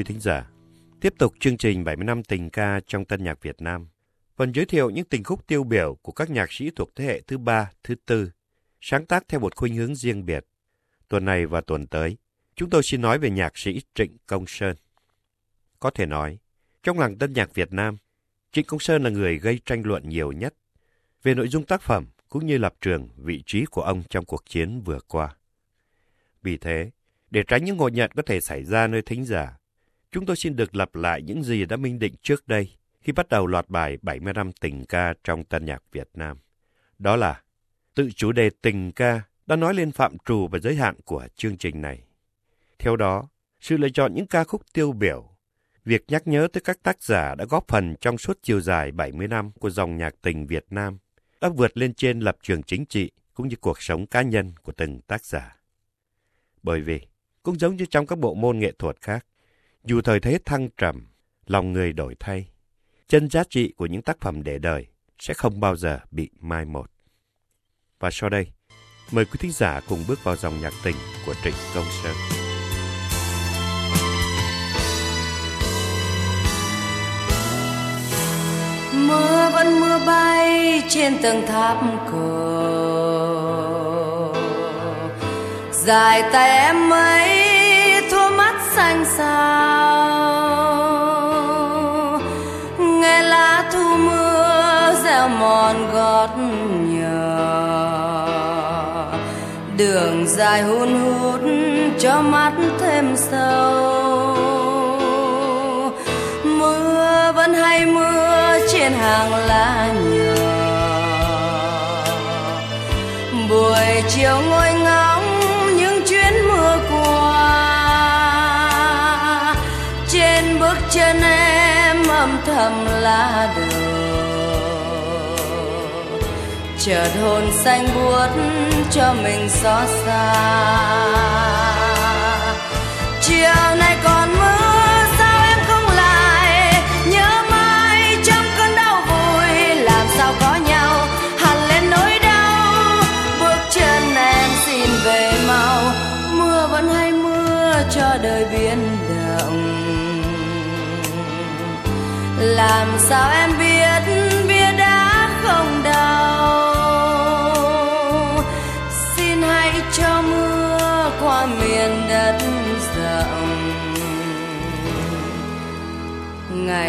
Quý thính giả, tiếp tục chương trình 70 năm tình ca trong tân nhạc Việt Nam. Phần giới thiệu những tình khúc tiêu biểu của các nhạc sĩ thuộc thế hệ thứ ba, thứ tư, sáng tác theo một khuynh hướng riêng biệt. Tuần này và tuần tới, chúng tôi xin nói về nhạc sĩ Trịnh Công Sơn. Có thể nói, trong làng tân nhạc Việt Nam, Trịnh Công Sơn là người gây tranh luận nhiều nhất về nội dung tác phẩm cũng như lập trường, vị trí của ông trong cuộc chiến vừa qua. Vì thế, để tránh những ngộ nhận có thể xảy ra nơi thính giả, chúng tôi xin được lặp lại những gì đã minh định trước đây khi bắt đầu loạt bài 70 năm tình ca trong tân nhạc Việt Nam. Đó là tự chủ đề tình ca đã nói lên phạm trù và giới hạn của chương trình này. Theo đó, sự lựa chọn những ca khúc tiêu biểu, việc nhắc nhớ tới các tác giả đã góp phần trong suốt chiều dài 70 năm của dòng nhạc tình Việt Nam, đã vượt lên trên lập trường chính trị cũng như cuộc sống cá nhân của từng tác giả. Bởi vì, cũng giống như trong các bộ môn nghệ thuật khác, dù thời thế thăng trầm, lòng người đổi thay, chân giá trị của những tác phẩm để đời sẽ không bao giờ bị mai một. Và sau đây, mời quý thính giả cùng bước vào dòng nhạc tình của Trịnh Công Sơn. Mưa vẫn mưa bay trên tầng tháp cổ dài tay em ấy thua mắt xanh xao mòn nhờ. Đường dài hun hút cho mắt thêm sâu. Mưa vẫn hay mưa trên hàng lá nhờ. Buổi chiều ngồi ngóng những chuyến mưa qua trên bước chân em âm thầm lá đường chợt hồn xanh buốt cho mình xót xa. Chiều nay còn mưa, sao em không lại? Nhớ mãi trong cơn đau vui, làm sao có nhau? Hằn lên nỗi đau, bước chân em xin về mau. Mưa vẫn hay mưa cho đời biến động. Làm sao em biết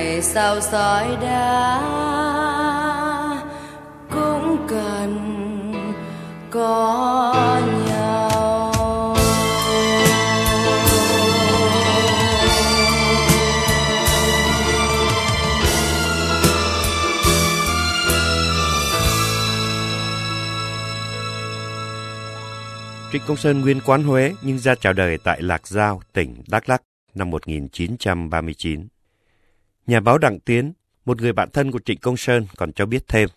ngày sao sỏi đá cũng cần có nhau Trịnh Công Sơn nguyên quán Huế nhưng ra chào đời tại Lạc Giao, tỉnh Đắk Lắk năm 1939. Nhà báo Đặng Tiến, một người bạn thân của Trịnh Công Sơn còn cho biết thêm.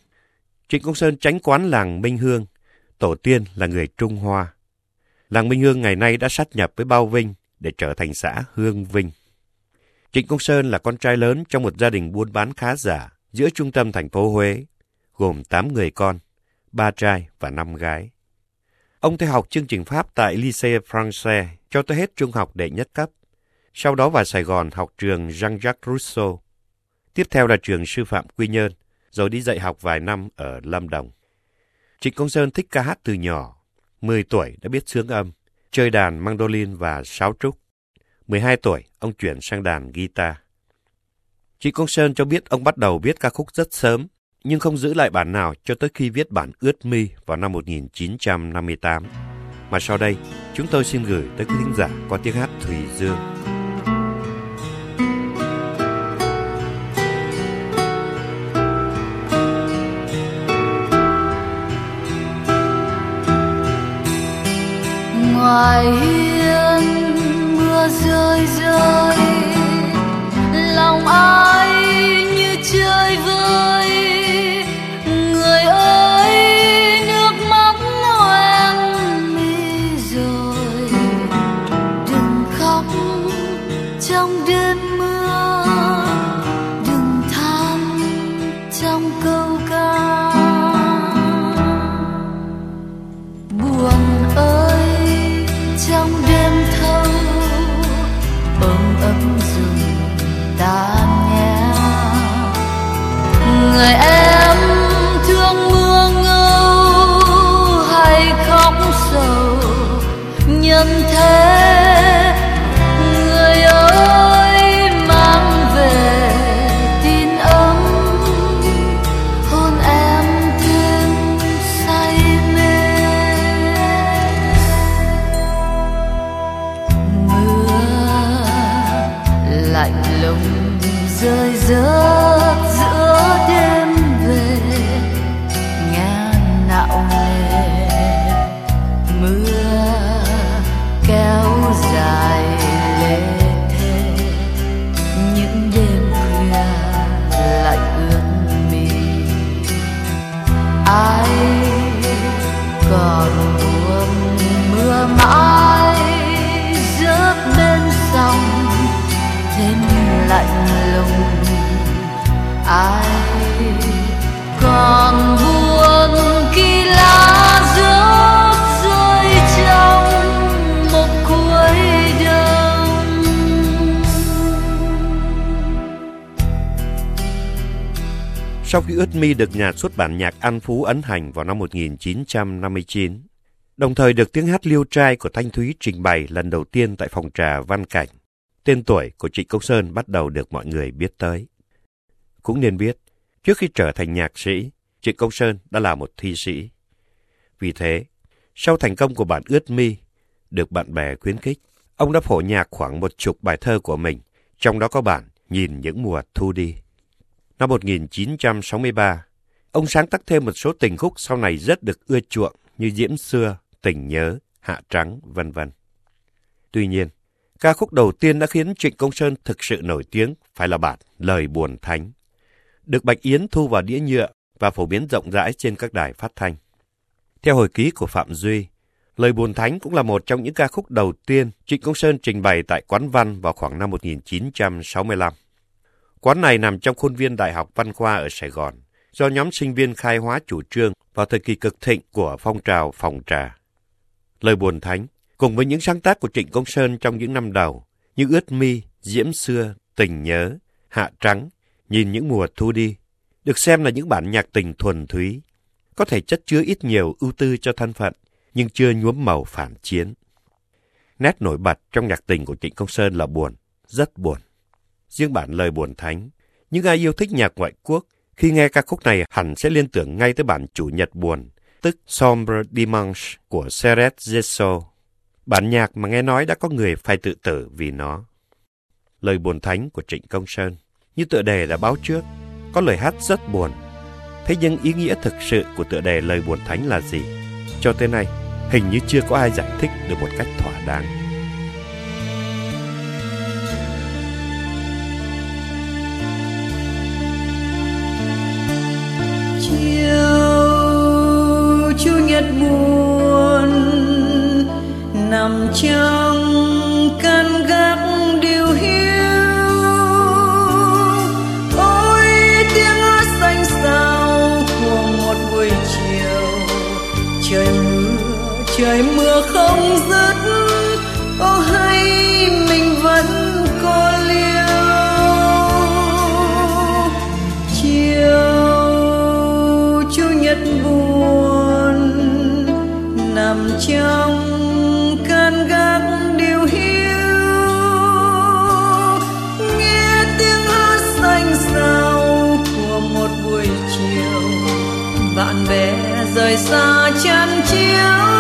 Trịnh Công Sơn tránh quán làng Minh Hương, tổ tiên là người Trung Hoa. Làng Minh Hương ngày nay đã sát nhập với Bao Vinh để trở thành xã Hương Vinh. Trịnh Công Sơn là con trai lớn trong một gia đình buôn bán khá giả giữa trung tâm thành phố Huế, gồm 8 người con, ba trai và 5 gái. Ông theo học chương trình Pháp tại Lycée Français cho tới hết trung học đệ nhất cấp. Sau đó vào Sài Gòn học trường Jean-Jacques Rousseau. Tiếp theo là trường sư phạm Quy Nhơn, rồi đi dạy học vài năm ở Lâm Đồng. Trịnh Công Sơn thích ca hát từ nhỏ. 10 tuổi đã biết sướng âm, chơi đàn mandolin và sáo trúc. 12 tuổi, ông chuyển sang đàn guitar. Trịnh Công Sơn cho biết ông bắt đầu viết ca khúc rất sớm, nhưng không giữ lại bản nào cho tới khi viết bản Ướt Mi vào năm 1958. Mà sau đây, chúng tôi xin gửi tới quý thính giả qua tiếng hát Thùy Dương. Ngoài hiên mưa rơi rơi. sầu nhân thế Sau khi ướt mi được nhà xuất bản nhạc An Phú ấn hành vào năm 1959, đồng thời được tiếng hát liêu trai của Thanh Thúy trình bày lần đầu tiên tại phòng trà Văn Cảnh, tên tuổi của Trịnh Công Sơn bắt đầu được mọi người biết tới. Cũng nên biết, trước khi trở thành nhạc sĩ, Trịnh Công Sơn đã là một thi sĩ. Vì thế, sau thành công của bản ướt mi, được bạn bè khuyến khích, ông đã phổ nhạc khoảng một chục bài thơ của mình, trong đó có bản Nhìn những mùa thu đi. Năm 1963, ông sáng tác thêm một số tình khúc sau này rất được ưa chuộng như Diễm Xưa, Tình Nhớ, Hạ Trắng, vân vân. Tuy nhiên, ca khúc đầu tiên đã khiến Trịnh Công Sơn thực sự nổi tiếng phải là bản Lời Buồn Thánh, được Bạch Yến thu vào đĩa nhựa và phổ biến rộng rãi trên các đài phát thanh. Theo hồi ký của Phạm Duy, Lời Buồn Thánh cũng là một trong những ca khúc đầu tiên Trịnh Công Sơn trình bày tại Quán Văn vào khoảng năm 1965. Quán này nằm trong khuôn viên Đại học Văn Khoa ở Sài Gòn, do nhóm sinh viên khai hóa chủ trương vào thời kỳ cực thịnh của phong trào phòng trà. Lời buồn thánh, cùng với những sáng tác của Trịnh Công Sơn trong những năm đầu, như Ướt Mi, Diễm Xưa, Tình Nhớ, Hạ Trắng, Nhìn những mùa thu đi, được xem là những bản nhạc tình thuần túy, có thể chất chứa ít nhiều ưu tư cho thân phận, nhưng chưa nhuốm màu phản chiến. Nét nổi bật trong nhạc tình của Trịnh Công Sơn là buồn, rất buồn riêng bản lời buồn thánh. Những ai yêu thích nhạc ngoại quốc, khi nghe ca khúc này hẳn sẽ liên tưởng ngay tới bản chủ nhật buồn, tức Sombre Dimanche của Seret Gesso. Bản nhạc mà nghe nói đã có người phải tự tử vì nó. Lời buồn thánh của Trịnh Công Sơn, như tựa đề đã báo trước, có lời hát rất buồn. Thế nhưng ý nghĩa thực sự của tựa đề lời buồn thánh là gì? Cho tới nay, hình như chưa có ai giải thích được một cách thỏa đáng. Chúa nhật buồn nằm trong căn gác điều hiu. Ôi, tiếng hát xanh sao của một buổi chiều. Trời mưa trời mưa không dứt. Rời xa chăn chiếu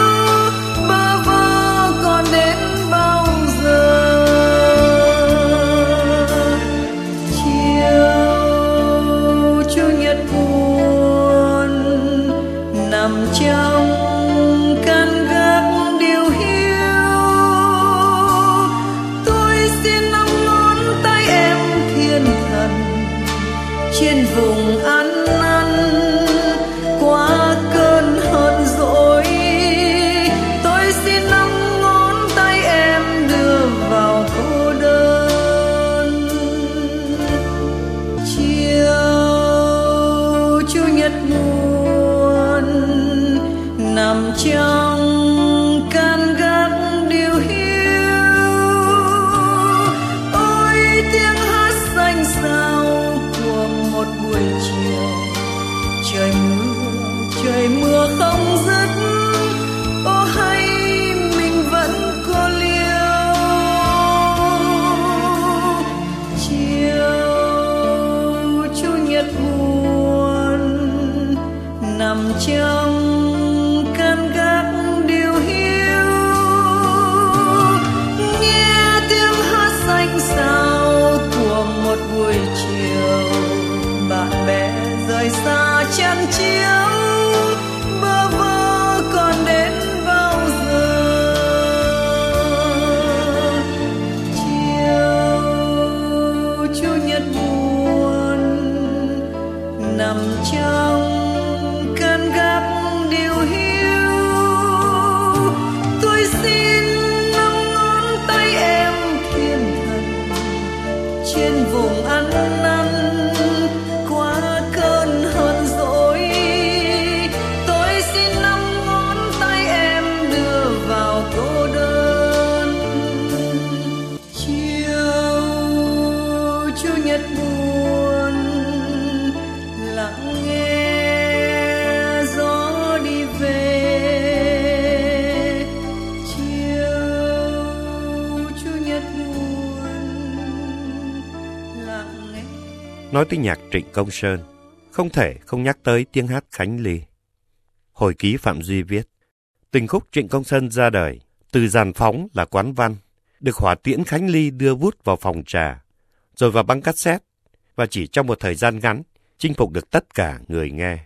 you. nhật buồn, lặng nghe gió đi về. Chiều chủ nhật buồn, lặng nghe. Nói tới nhạc trịnh công sơn, không thể không nhắc tới tiếng hát khánh ly. Hồi ký phạm duy viết, tình khúc trịnh công sơn ra đời từ giàn phóng là quán văn, được hỏa tiễn khánh ly đưa vút vào phòng trà rồi vào băng cassette, và chỉ trong một thời gian ngắn, chinh phục được tất cả người nghe.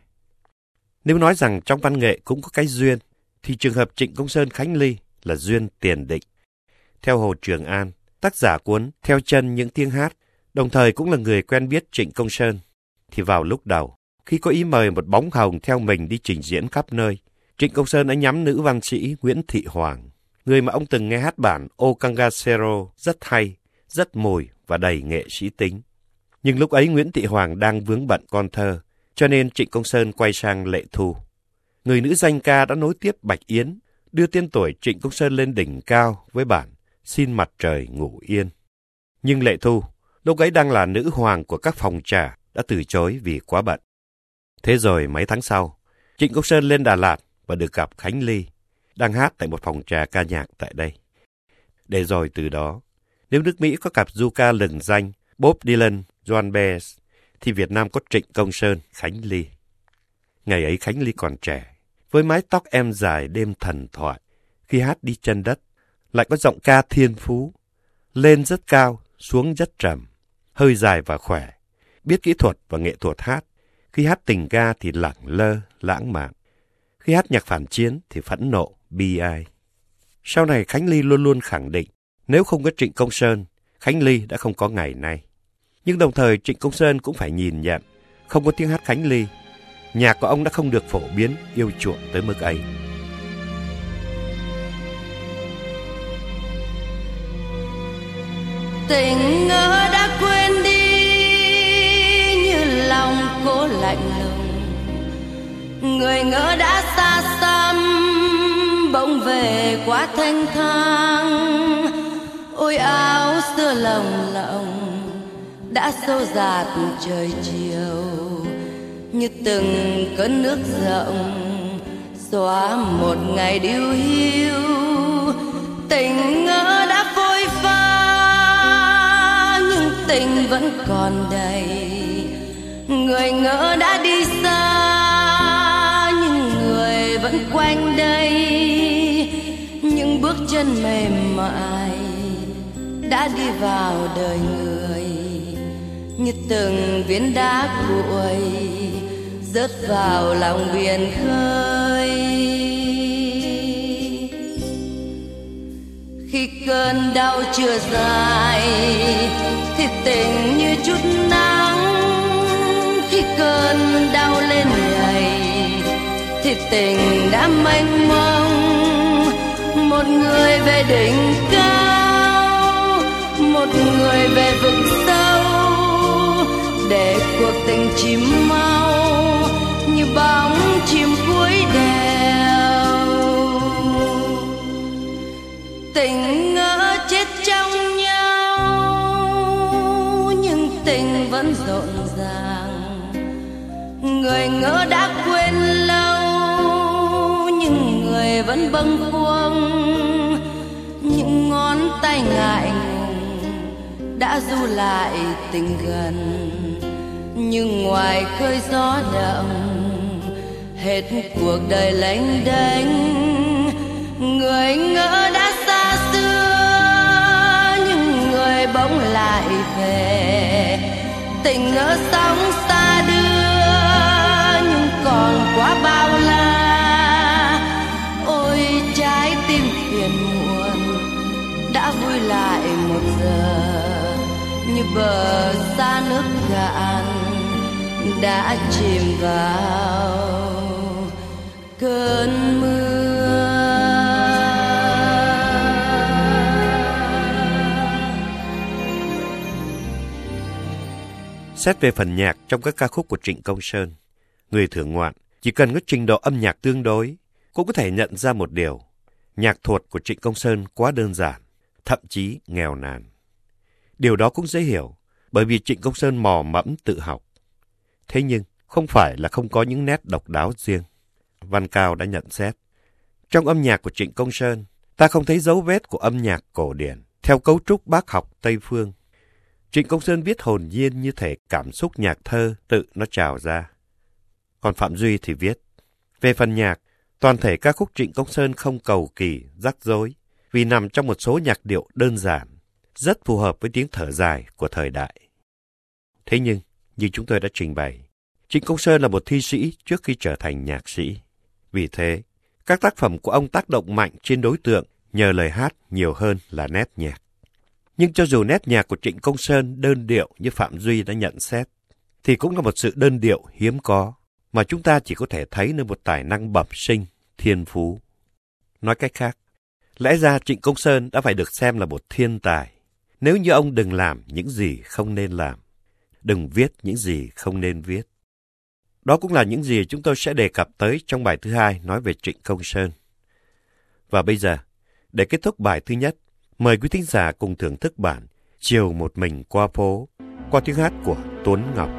Nếu nói rằng trong văn nghệ cũng có cái duyên, thì trường hợp Trịnh Công Sơn Khánh Ly là duyên tiền định. Theo Hồ Trường An, tác giả cuốn Theo chân những tiếng hát, đồng thời cũng là người quen biết Trịnh Công Sơn, thì vào lúc đầu, khi có ý mời một bóng hồng theo mình đi trình diễn khắp nơi, Trịnh Công Sơn đã nhắm nữ văn sĩ Nguyễn Thị Hoàng, người mà ông từng nghe hát bản O Cangacero rất hay, rất mùi và đầy nghệ sĩ tính. Nhưng lúc ấy Nguyễn Thị Hoàng đang vướng bận con thơ, cho nên Trịnh Công Sơn quay sang Lệ Thu. Người nữ danh ca đã nối tiếp Bạch Yến, đưa tiên tuổi Trịnh Công Sơn lên đỉnh cao với bản Xin mặt trời ngủ yên. Nhưng Lệ Thu, lúc ấy đang là nữ hoàng của các phòng trà, đã từ chối vì quá bận. Thế rồi mấy tháng sau, Trịnh Công Sơn lên Đà Lạt và được gặp Khánh Ly, đang hát tại một phòng trà ca nhạc tại đây. Để rồi từ đó, nếu nước Mỹ có cặp du ca lừng danh Bob Dylan, John Baez, thì Việt Nam có Trịnh Công Sơn, Khánh Ly. Ngày ấy Khánh Ly còn trẻ, với mái tóc em dài đêm thần thoại, khi hát đi chân đất, lại có giọng ca thiên phú, lên rất cao, xuống rất trầm, hơi dài và khỏe, biết kỹ thuật và nghệ thuật hát. Khi hát tình ca thì lẳng lơ, lãng mạn. Khi hát nhạc phản chiến thì phẫn nộ, bi ai. Sau này Khánh Ly luôn luôn khẳng định, nếu không có Trịnh Công Sơn, Khánh Ly đã không có ngày nay. Nhưng đồng thời Trịnh Công Sơn cũng phải nhìn nhận, không có tiếng hát Khánh Ly, nhạc của ông đã không được phổ biến, yêu chuộng tới mức ấy. tình ngỡ đã quên đi như lòng cô lạnh lùng người ngỡ đã xa xăm bỗng về quá thanh thang ôi áo xưa lồng lộng đã sâu dạt trời chiều. Như từng cơn nước rộng xóa một ngày điêu hiu. Tình ngỡ đã phôi pha, nhưng tình vẫn còn đầy. Người ngỡ đã đi xa, nhưng người vẫn quanh đây. Những bước chân mềm mại đã đi vào đời người. Như từng viên đá cuội rớt vào lòng biển khơi. Khi cơn đau chưa dài, thì tình như chút nắng. Khi cơn đau lên ngày, thì tình đã mênh mông. Một người về đỉnh cao một người về vực sâu, để cuộc tình chìm mau như bóng chim cuối đèo. Tình ngỡ chết trong nhau, nhưng tình vẫn rộn ràng. Người ngỡ đã quên lâu, nhưng người vẫn bâng khuâng. Những ngón tay ngại đã du lại tình gần, nhưng ngoài khơi gió động hết cuộc đời lênh đênh. Người ngỡ đã xa xưa, nhưng người bỗng lại về. Tình ngỡ sóng bờ xa nước cạn đã chìm vào cơn Xét về phần nhạc trong các ca khúc của Trịnh Công Sơn, người thưởng ngoạn chỉ cần có trình độ âm nhạc tương đối cũng có thể nhận ra một điều. Nhạc thuật của Trịnh Công Sơn quá đơn giản, thậm chí nghèo nàn. Điều đó cũng dễ hiểu, bởi vì Trịnh Công Sơn mò mẫm tự học. Thế nhưng, không phải là không có những nét độc đáo riêng. Văn Cao đã nhận xét. Trong âm nhạc của Trịnh Công Sơn, ta không thấy dấu vết của âm nhạc cổ điển theo cấu trúc bác học Tây Phương. Trịnh Công Sơn viết hồn nhiên như thể cảm xúc nhạc thơ tự nó trào ra. Còn Phạm Duy thì viết, về phần nhạc, toàn thể ca khúc Trịnh Công Sơn không cầu kỳ, rắc rối, vì nằm trong một số nhạc điệu đơn giản, rất phù hợp với tiếng thở dài của thời đại. Thế nhưng, như chúng tôi đã trình bày, Trịnh Công Sơn là một thi sĩ trước khi trở thành nhạc sĩ. Vì thế, các tác phẩm của ông tác động mạnh trên đối tượng nhờ lời hát nhiều hơn là nét nhạc. Nhưng cho dù nét nhạc của Trịnh Công Sơn đơn điệu như Phạm Duy đã nhận xét, thì cũng là một sự đơn điệu hiếm có mà chúng ta chỉ có thể thấy nơi một tài năng bẩm sinh, thiên phú. Nói cách khác, lẽ ra Trịnh Công Sơn đã phải được xem là một thiên tài, nếu như ông đừng làm những gì không nên làm, đừng viết những gì không nên viết. Đó cũng là những gì chúng tôi sẽ đề cập tới trong bài thứ hai nói về Trịnh Công Sơn. Và bây giờ, để kết thúc bài thứ nhất, mời quý thính giả cùng thưởng thức bản Chiều một mình qua phố qua tiếng hát của Tuấn Ngọc.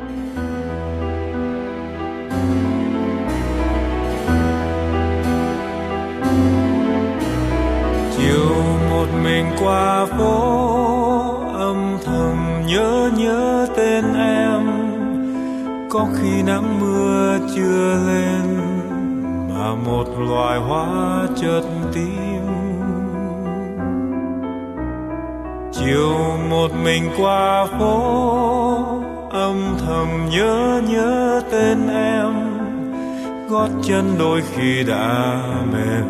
Chiều một mình qua phố nhớ nhớ tên em. Có khi nắng mưa chưa lên mà một loài hoa chợt tím. Chiều một mình qua phố, âm thầm nhớ nhớ tên em. Gót chân đôi khi đã mềm,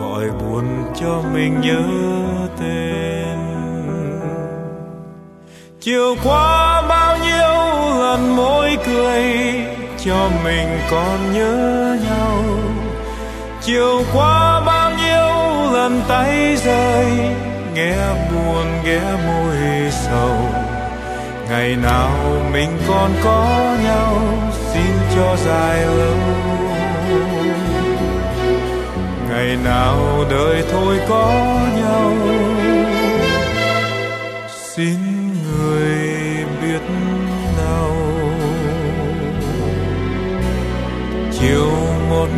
gọi buồn cho mình nhớ tên chiều qua bao nhiêu lần môi cười cho mình còn nhớ nhau. Chiều qua bao nhiêu lần tay rơi, nghe buồn ghé môi sầu. Ngày nào mình còn có nhau, xin cho dài lâu. Ngày nào đời thôi có nhau, xin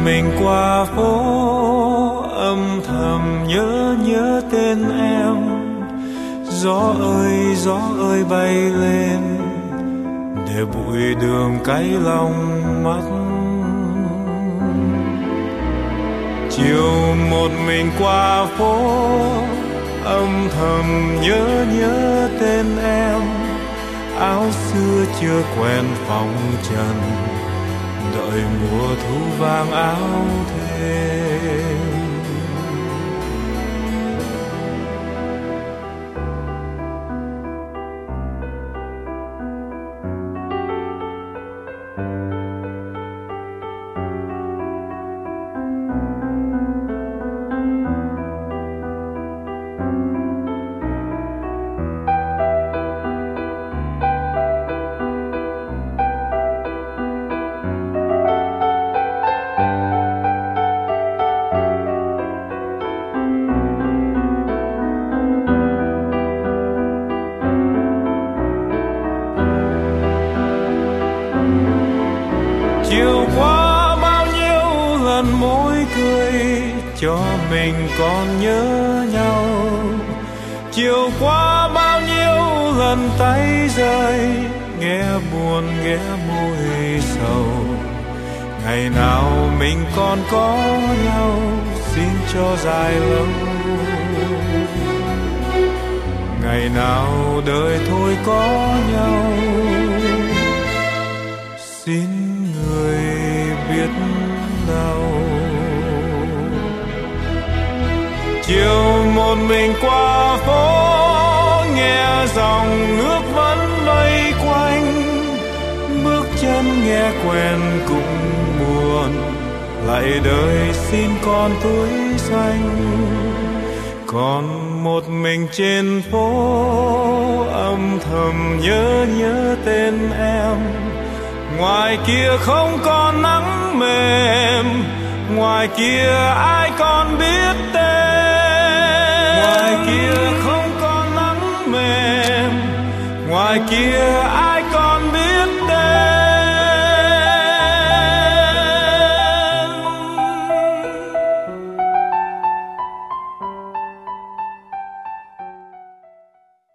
mình qua phố, âm thầm nhớ nhớ tên em. Gió ơi gió ơi bay lên, để bụi đường cay lòng mắt chiều một mình qua phố, âm thầm nhớ nhớ tên em. Áo xưa chưa quen phòng trần đợi mùa thu vàng áo thêm nhiêu môi cười cho mình còn nhớ nhau. Chiều qua bao nhiêu lần tay rơi, nghe buồn, nghe môi sầu. Ngày nào mình còn có nhau, xin cho dài lâu. Ngày nào đời thôi có nhau, xin người biết đâu chiều một mình qua phố, nghe dòng nước vẫn vây quanh. Bước chân nghe quen cũng buồn, lại đời xin con túi xanh. Còn một mình trên phố, âm thầm nhớ nhớ tên em ngoài kia không còn nắng mềm, ngoài kia ai còn biết tên? Ngoài kia không còn nắng mềm, ngoài kia ai